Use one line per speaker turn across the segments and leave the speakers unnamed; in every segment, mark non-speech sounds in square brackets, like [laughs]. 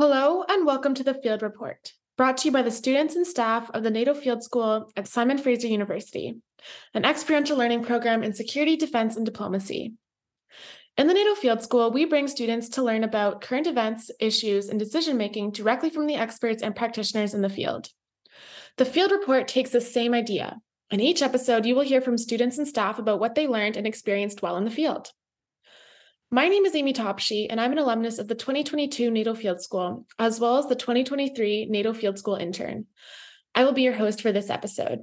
Hello and welcome to the Field Report, brought to you by the students and staff of the NATO Field School at Simon Fraser University, an experiential learning program in security, defense, and diplomacy. In the NATO Field School, we bring students to learn about current events, issues, and decision making directly from the experts and practitioners in the field. The Field Report takes the same idea. In each episode, you will hear from students and staff about what they learned and experienced while in the field. My name is Amy Topshee, and I'm an alumnus of the 2022 NATO Field School, as well as the 2023 NATO Field School intern. I will be your host for this episode.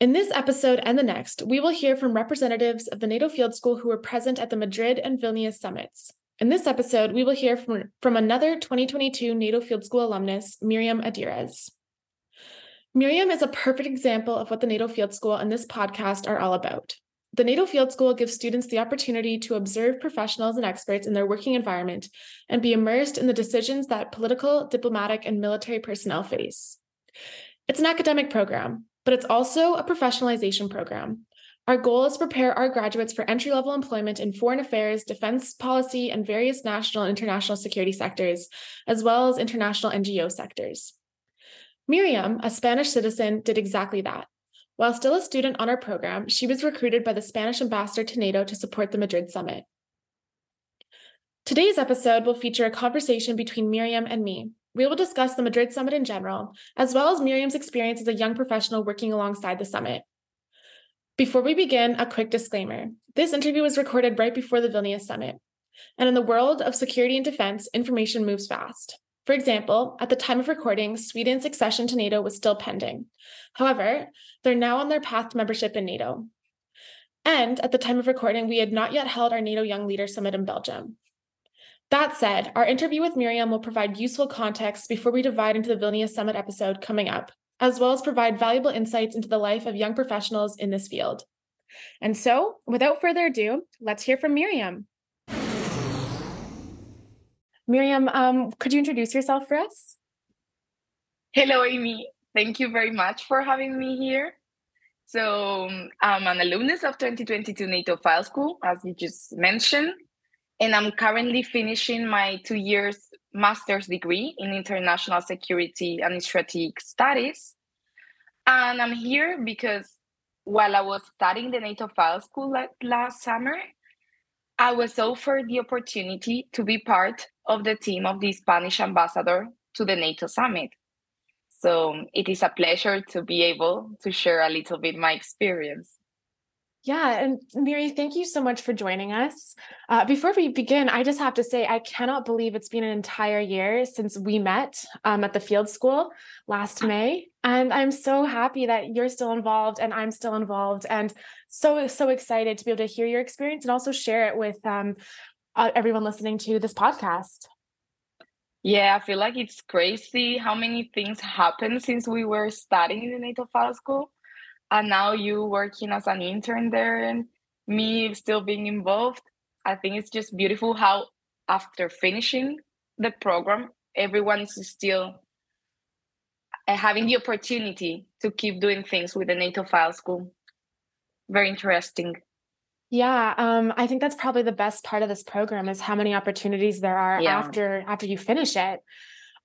In this episode and the next, we will hear from representatives of the NATO Field School who were present at the Madrid and Vilnius summits. In this episode, we will hear from, from another 2022 NATO Field School alumnus, Miriam Hadjeres. Miriam is a perfect example of what the NATO Field School and this podcast are all about. The NATO Field School gives students the opportunity to observe professionals and experts in their working environment and be immersed in the decisions that political, diplomatic, and military personnel face. It's an academic program, but it's also a professionalization program. Our goal is to prepare our graduates for entry level employment in foreign affairs, defense policy, and various national and international security sectors, as well as international NGO sectors. Miriam, a Spanish citizen, did exactly that. While still a student on our program, she was recruited by the Spanish ambassador to NATO to support the Madrid summit. Today's episode will feature a conversation between Miriam and me, we will discuss the Madrid summit in general, as well as Miriam's experience as a young professional working alongside the summit. Before we begin, a quick disclaimer. This interview was recorded right before the Vilnius summit. And in the world of security and defense, information moves fast. For example, at the time of recording, Sweden's accession to NATO was still pending. However, they're now on their path to membership in NATO. And at the time of recording, we had not yet held our NATO Young Leader Summit in Belgium. That said, our interview with Miriam will provide useful context before we divide into the Vilnius Summit episode coming up, as well as provide valuable insights into the life of young professionals in this field. And so, without further ado, let's hear from Miriam. Miriam, um, could you introduce yourself for us?
Hello, Amy. Thank you very much for having me here. So, I'm an alumnus of 2022 NATO Field School, as you just mentioned and I'm currently finishing my two years master's degree in international security and strategic studies. And I'm here because while I was studying the NATO Field School last summer, I was offered the opportunity to be part of the team of the Spanish ambassador to the NATO summit. So it is a pleasure to be able to share a little bit my experience.
Yeah, and Miri, thank you so much for joining us. Uh, before we begin, I just have to say I cannot believe it's been an entire year since we met um, at the field school last May, and I'm so happy that you're still involved and I'm still involved, and so so excited to be able to hear your experience and also share it with um, uh, everyone listening to this podcast.
Yeah, I feel like it's crazy how many things happened since we were studying in the NATO Field School and now you working as an intern there and me still being involved i think it's just beautiful how after finishing the program everyone is still uh, having the opportunity to keep doing things with the nato field school. Very interesting.
Yeah um, i think that's probably the best part of this program is how many opportunities there are yeah. after after you finish it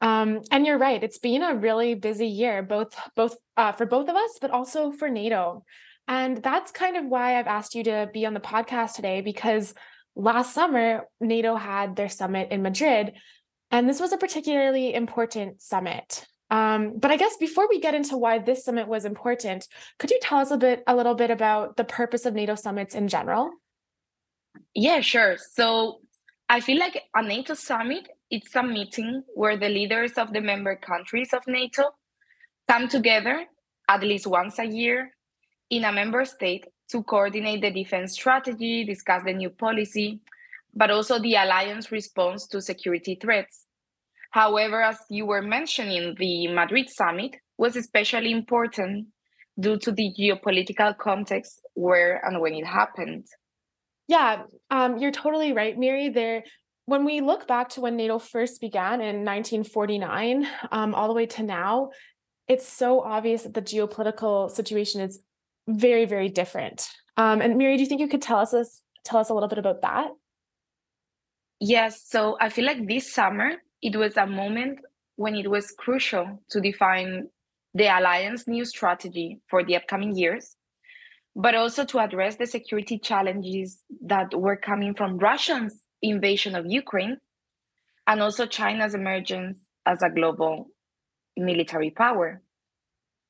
um, and you're right; it's been a really busy year, both both uh, for both of us, but also for NATO. And that's kind of why I've asked you to be on the podcast today, because last summer NATO had their summit in Madrid, and this was a particularly important summit. Um, but I guess before we get into why this summit was important, could you tell us a bit, a little bit about the purpose of NATO summits in general?
Yeah, sure. So I feel like a NATO summit it's a meeting where the leaders of the member countries of NATO come together at least once a year in a member state to coordinate the defense strategy, discuss the new policy, but also the alliance response to security threats. However, as you were mentioning, the Madrid summit was especially important due to the geopolitical context where and when it happened.
Yeah, um, you're totally right, Mary. There, when we look back to when NATO first began in 1949, um, all the way to now, it's so obvious that the geopolitical situation is very, very different. Um, and Miri, do you think you could tell us this, tell us a little bit about that?
Yes. So I feel like this summer it was a moment when it was crucial to define the alliance new strategy for the upcoming years, but also to address the security challenges that were coming from Russia's invasion of Ukraine and also China's emergence as a global military power.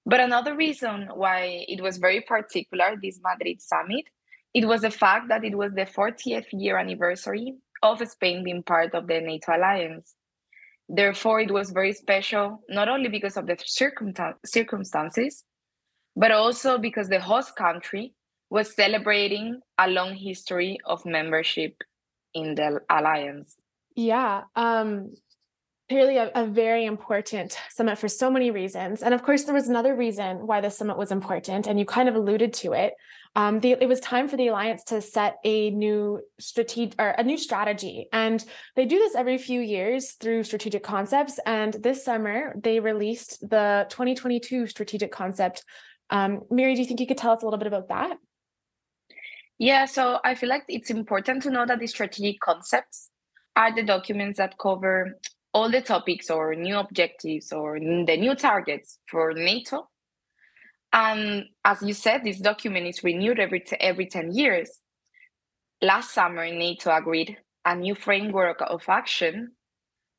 But another reason why it was very particular, this Madrid summit, it was the fact that it was the 40th year anniversary of Spain being part of the NATO alliance. Therefore, it was very special, not only because of the circumstances, but also because the host country was celebrating a long history of membership in the alliance.
Yeah. Um, clearly a, a, very important summit for so many reasons. And of course, there was another reason why the summit was important, and you kind of alluded to it. Um, the, it was time for the alliance to set a new strategic or a new strategy, and they do this every few years through strategic concepts. And this summer, they released the 2022 strategic concept. Um, Miri, do you think you could tell us a little bit about that?
Yeah, so I feel like it's important to know that the strategic concepts are the documents that cover all the topics or new objectives or the new targets for NATO. And as you said, this document is renewed every, t- every 10 years. Last summer, NATO agreed a new framework of action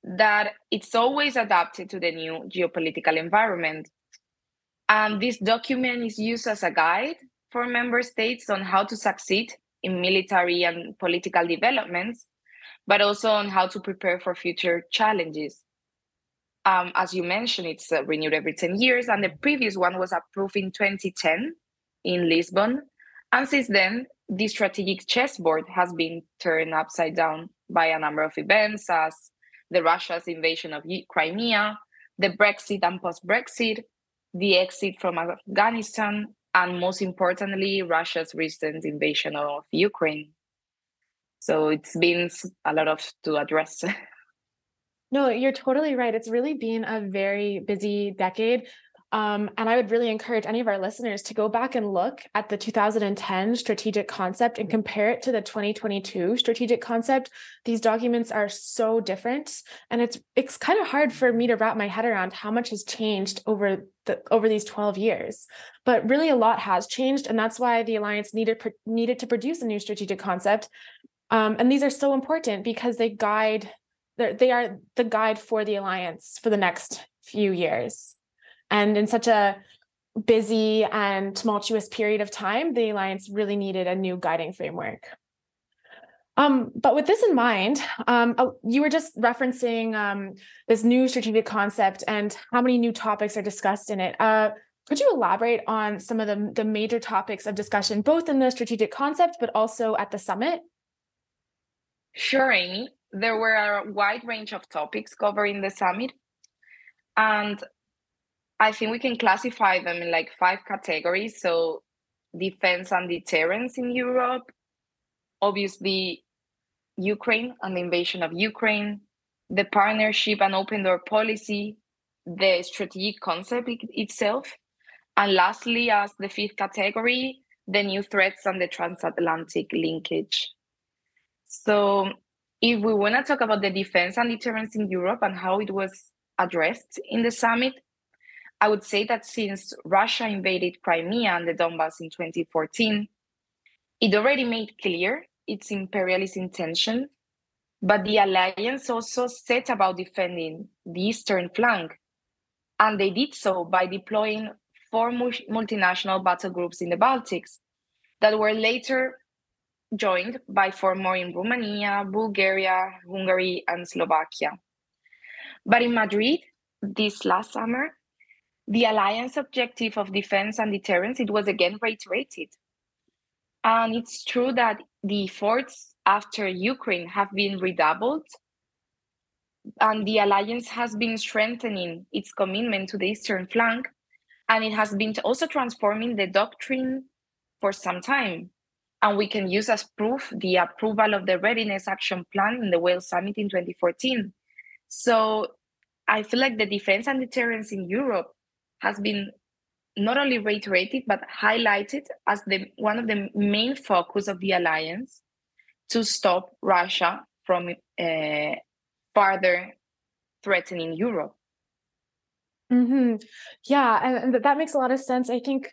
that it's always adapted to the new geopolitical environment. And this document is used as a guide for member states on how to succeed in military and political developments but also on how to prepare for future challenges. Um, as you mentioned, it's uh, renewed every 10 years, and the previous one was approved in 2010 in Lisbon. And since then, the strategic chessboard has been turned upside down by a number of events, as the Russia's invasion of Crimea, the Brexit and post Brexit, the exit from Afghanistan, and most importantly, Russia's recent invasion of Ukraine. So it's been a lot of to address. [laughs]
No, you're totally right. It's really been a very busy decade. Um, and I would really encourage any of our listeners to go back and look at the 2010 strategic concept and compare it to the 2022 strategic concept. These documents are so different, and it's it's kind of hard for me to wrap my head around how much has changed over the over these 12 years. But really, a lot has changed, and that's why the alliance needed needed to produce a new strategic concept um, and these are so important because they guide, they are the guide for the alliance for the next few years. And in such a busy and tumultuous period of time, the alliance really needed a new guiding framework. Um, but with this in mind, um, uh, you were just referencing um, this new strategic concept and how many new topics are discussed in it. Uh, could you elaborate on some of the, the major topics of discussion, both in the strategic concept, but also at the summit?
Sure, Amy. There were a wide range of topics covered in the summit. And I think we can classify them in like five categories. So, defense and deterrence in Europe, obviously, Ukraine and the invasion of Ukraine, the partnership and open door policy, the strategic concept itself, and lastly, as the fifth category, the new threats and the transatlantic linkage. So, if we want to talk about the defense and deterrence in Europe and how it was addressed in the summit, I would say that since Russia invaded Crimea and the Donbass in 2014, it already made clear its imperialist intention, but the alliance also set about defending the eastern flank. And they did so by deploying four multinational battle groups in the Baltics that were later joined by four more in Romania, Bulgaria, Hungary, and Slovakia. But in Madrid, this last summer, the alliance objective of defense and deterrence it was again reiterated. And it's true that the efforts after Ukraine have been redoubled. and the alliance has been strengthening its commitment to the eastern flank, and it has been also transforming the doctrine for some time. And we can use as proof the approval of the Readiness Action Plan in the Wales Summit in 2014. So I feel like the defense and deterrence in Europe has been not only reiterated but highlighted as the one of the main focus of the alliance to stop Russia from uh, further threatening Europe.
Mm-hmm. Yeah, and, that makes a lot of sense. I think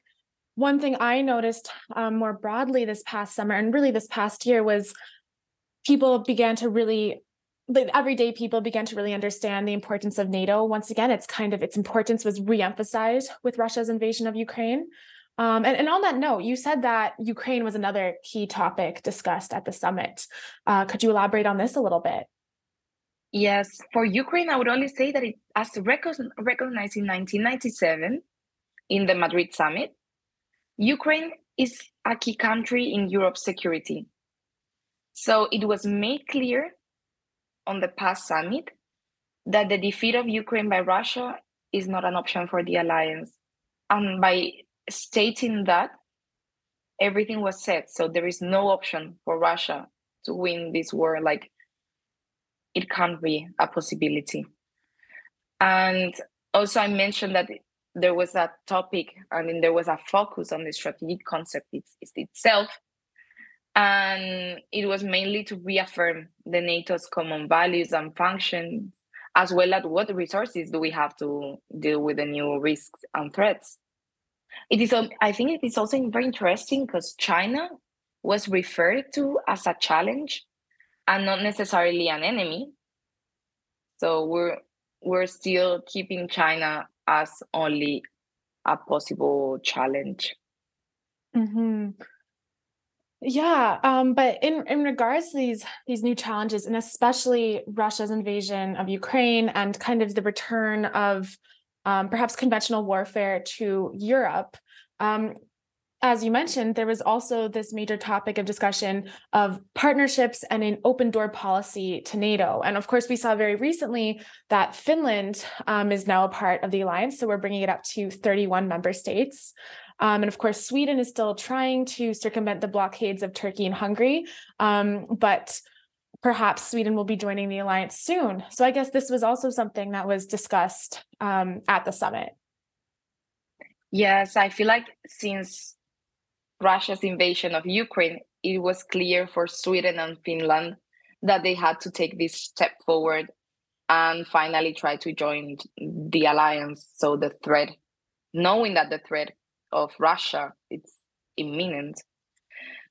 one thing I noticed um, more broadly this past summer and really this past year was people began to really the everyday people began to really understand the importance of NATO. Once again, it's kind of its importance was reemphasized with Russia's invasion of Ukraine. Um, and, and, on that note, you said that Ukraine was another key topic discussed at the summit. Uh, could you elaborate on this a little bit?
Yes, for Ukraine, I would only say that it, as recognized in 1997 in the Madrid summit, Ukraine is a key country in Europe's security. So it was made clear on the past summit that the defeat of Ukraine by Russia is not an option for the alliance. And by stating that, everything was set. So there is no option for Russia to win this war. Like it can't be a possibility. And also, I mentioned that there was a topic and then there was a focus on the strategic concept it's, it's itself and it was mainly to reaffirm the NATO's common values and functions, as well as what resources do we have to deal with the new risks and threats. It is, I think, it is also very interesting because China was referred to as a challenge and not necessarily an enemy. So we're we're still keeping China as only a possible challenge.
Mm-hmm. Yeah, um, but in in regards to these these new challenges, and especially Russia's invasion of Ukraine and kind of the return of um, perhaps conventional warfare to Europe, um, as you mentioned, there was also this major topic of discussion of partnerships and an open door policy to NATO. And of course, we saw very recently that Finland um, is now a part of the alliance. So we're bringing it up to 31 member states. Um, and of course, Sweden is still trying to circumvent the blockades of Turkey and Hungary. Um, but perhaps Sweden will be joining the alliance soon. So I guess this was also something that was discussed um, at the summit.
Yes, I feel like since Russia's invasion of Ukraine, it was clear for Sweden and Finland that they had to take this step forward and finally try to join the alliance. So the threat, knowing that the threat of Russia it's imminent.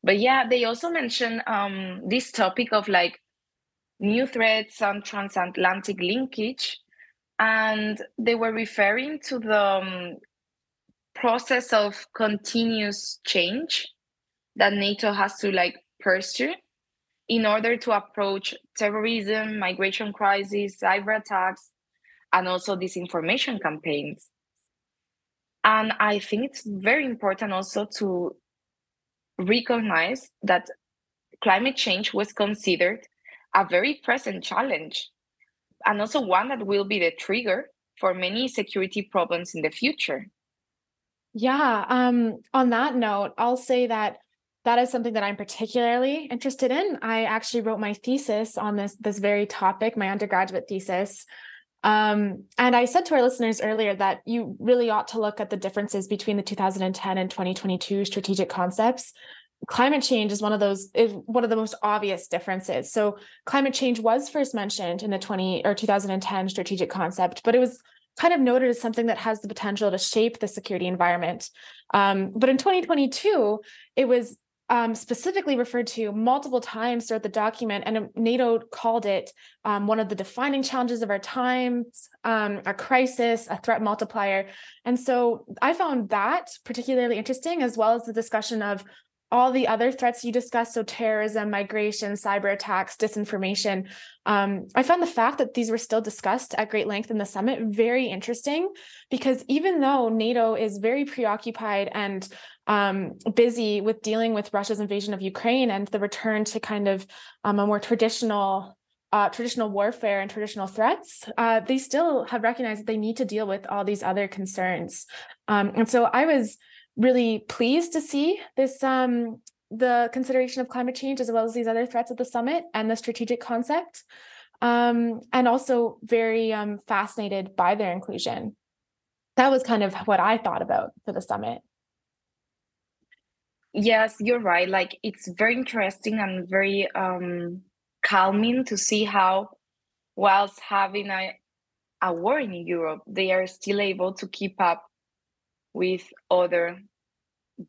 But yeah, they also mentioned um, this topic of like new threats and transatlantic linkage, and they were referring to the um, process of continuous change that NATO has to like pursue in order to approach terrorism, migration crisis, cyber attacks, and also disinformation campaigns. And I think it's very important also to recognize that climate change was considered a very present challenge and also one that will be the trigger for many security problems in the future.
Yeah. Um, on that note, I'll say that that is something that I'm particularly interested in. I actually wrote my thesis on this this very topic, my undergraduate thesis. Um, and I said to our listeners earlier that you really ought to look at the differences between the 2010 and 2022 strategic concepts. Climate change is one of those is one of the most obvious differences. So climate change was first mentioned in the 20 or 2010 strategic concept, but it was kind of noted as something that has the potential to shape the security environment. Um, but in 2022, it was um, specifically referred to multiple times throughout the document, and NATO called it um, one of the defining challenges of our times, um, a crisis, a threat multiplier. And so I found that particularly interesting, as well as the discussion of all the other threats you discussed so terrorism migration cyber attacks disinformation um, i found the fact that these were still discussed at great length in the summit very interesting because even though nato is very preoccupied and um, busy with dealing with russia's invasion of ukraine and the return to kind of um, a more traditional uh, traditional warfare and traditional threats, uh, they still have recognized that they need to deal with all these other concerns. Um, and so I was really pleased to see this um, the consideration of climate change as well as these other threats at the summit and the strategic concept, um, and also very um, fascinated by their inclusion. That was kind of what I thought about for the summit.
Yes, you're right. Like it's very interesting and very um, calming to see how, whilst having a, a war in Europe, they are still able to keep up with other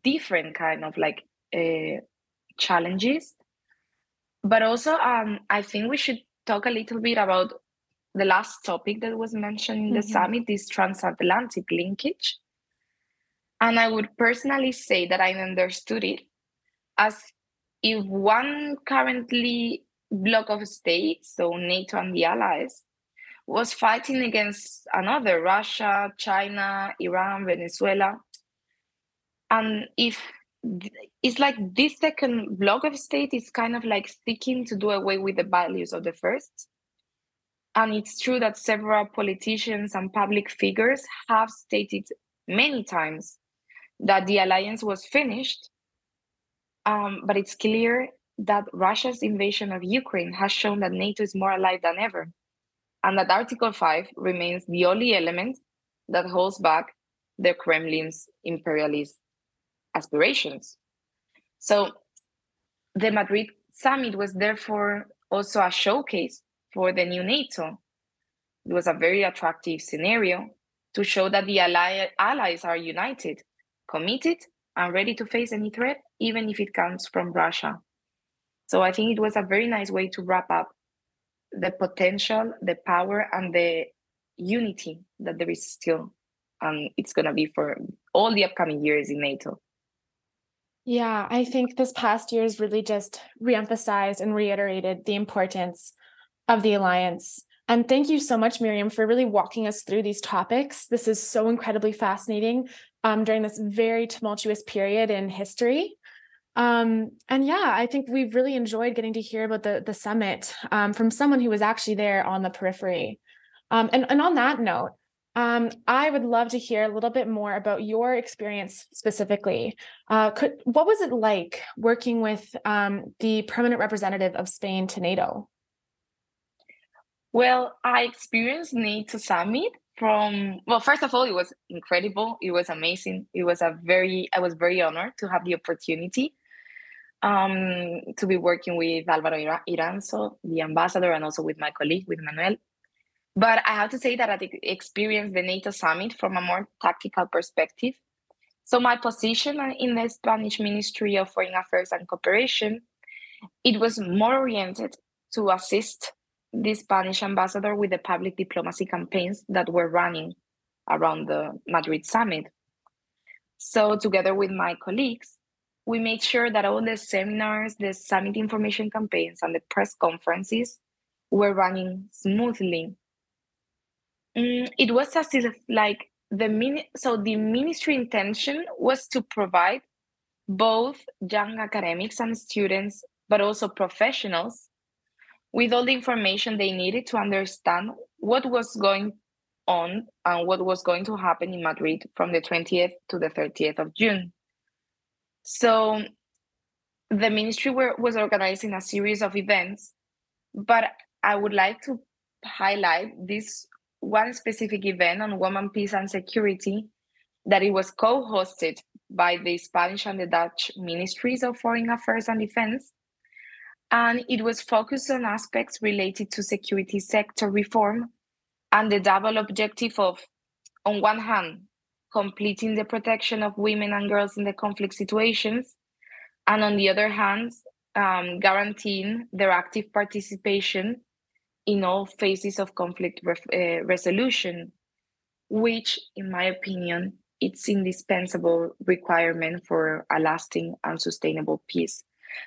different kind of like uh, challenges. But also, um, I think we should talk a little bit about the last topic that was mentioned in the mm-hmm. summit, this transatlantic linkage. And I would personally say that I understood it as if one currently bloc of states, so NATO and the allies, was fighting against another Russia, China, Iran, Venezuela. And if it's like this second bloc of state is kind of like seeking to do away with the values of the first. And it's true that several politicians and public figures have stated many times that the alliance was finished. Um, but it's clear that Russia's invasion of Ukraine has shown that NATO is more alive than ever, and that Article 5 remains the only element that holds back the Kremlin's imperialist aspirations. So, the Madrid summit was therefore also a showcase for the new NATO. It was a very attractive scenario to show that the ally- allies are united committed and ready to face any threat, even if it comes from Russia. So I think it was a very nice way to wrap up the potential, the power, and the unity that there is still. And it's going to be for all the upcoming years in NATO.
Yeah, I think this past year has really just reemphasized and reiterated the importance of the alliance. And thank you so much, Miriam, for really walking us through these topics. This is so incredibly fascinating um, during this very tumultuous period in history. Um, and yeah, I think we've really enjoyed getting to hear about the the summit um, from someone who was actually there on the periphery. Um, and, and on that note, um, I would love to hear a little bit more about your experience specifically. Uh, could what was it like working with um, the permanent representative of Spain to NATO?
Well, I experienced NATO Summit from well first of all it was incredible. It was amazing. It was a very i was very honored to have the opportunity um, to be working with alvaro iranzo the ambassador and also with my colleague with manuel. But i have to say that i experienced the nato summit from a more tactical perspective. So my position in the spanish ministry of foreign affairs and cooperation it was more oriented to assist the Spanish ambassador with the public diplomacy campaigns that were running around the Madrid summit. So, together with my colleagues, we made sure that all the seminars, the summit information campaigns, and the press conferences were running smoothly. Mm, it was as if, like, the min- so the ministry intention was to provide both young academics and students, but also professionals with all the information they needed to understand what was going on and what was going to happen in Madrid from the 20th to the 30th of June. So the ministry were, was organizing a series of events, but I would like to highlight this one specific event on women, peace, and security that it was co-hosted by the Spanish and the Dutch ministries of foreign affairs and defense and it was focused on aspects related to security sector reform and the double objective of, on one hand, completing the protection of women and girls in the conflict situations, and on the other hand, um, guaranteeing their active participation in all phases of conflict uh, resolution, which, in my opinion, it's indispensable requirement for a lasting and sustainable peace.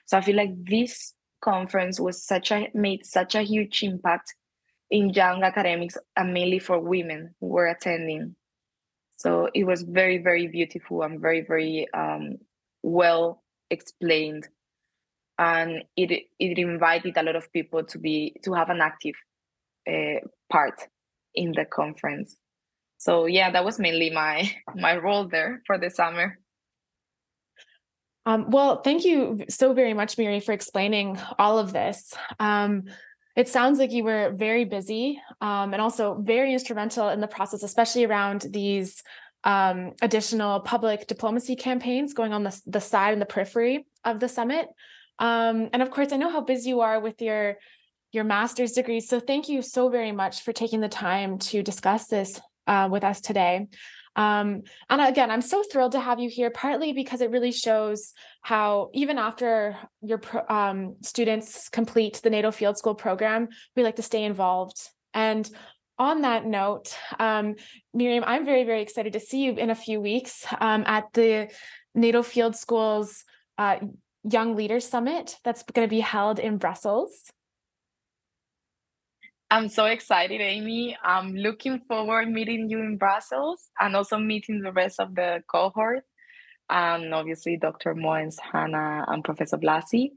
So I feel like this conference was such a made such a huge impact in young academics and mainly for women who were attending. So it was very, very beautiful and very, very um, well explained. and it it invited a lot of people to be to have an active uh, part in the conference. So yeah, that was mainly my [laughs] my role there for the summer.
Um, well, thank you so very much, Miri, for explaining all of this. Um, it sounds like you were very busy um, and also very instrumental in the process, especially around these um, additional public diplomacy campaigns going on the, the side and the periphery of the summit. Um, and of course, I know how busy you are with your your master's degree. So thank you so very much for taking the time to discuss this uh, with us today. Um, and again, I'm so thrilled to have you here, partly because it really shows how even after your um, students complete the NATO Field School program, we like to stay involved. And on that note, um, Miriam, I'm very, very excited to see you in a few weeks um, at the NATO Field School's uh, Young Leaders Summit that's going to be held in Brussels.
I'm so excited, Amy. I'm looking forward meeting you in Brussels and also meeting the rest of the cohort. And obviously, Dr. Moens, Hannah, and Professor Blasi.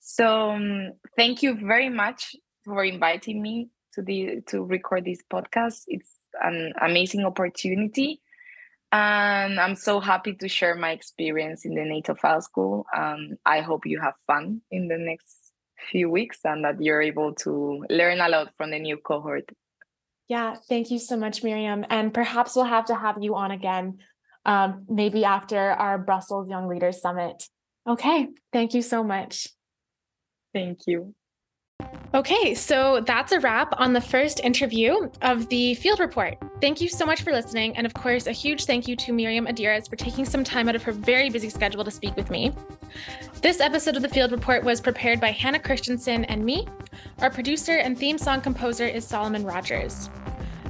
So, um, thank you very much for inviting me to the to record this podcast. It's an amazing opportunity, and I'm so happy to share my experience in the NATO Field School. Um, I hope you have fun in the next few weeks and that you're able to learn a lot from the new cohort.
Yeah, thank you so much, Miriam. And perhaps we'll have to have you on again, um, maybe after our Brussels Young Leaders Summit. Okay, thank you so much.
Thank you.
Okay, so that's a wrap on the first interview of the field report. Thank you so much for listening. And of course, a huge thank you to Miriam Hadjeres for taking some time out of her very busy schedule to speak with me. This episode of the field report was prepared by Hannah Christensen and me. Our producer and theme song composer is Solomon Rogers.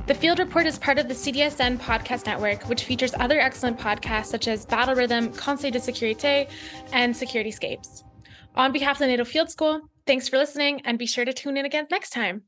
The Field Report is part of the CDSN podcast network, which features other excellent podcasts such as Battle Rhythm, Conseil de Sécurité, and Security Scapes. On behalf of the NATO Field School, Thanks for listening and be sure to tune in again next time.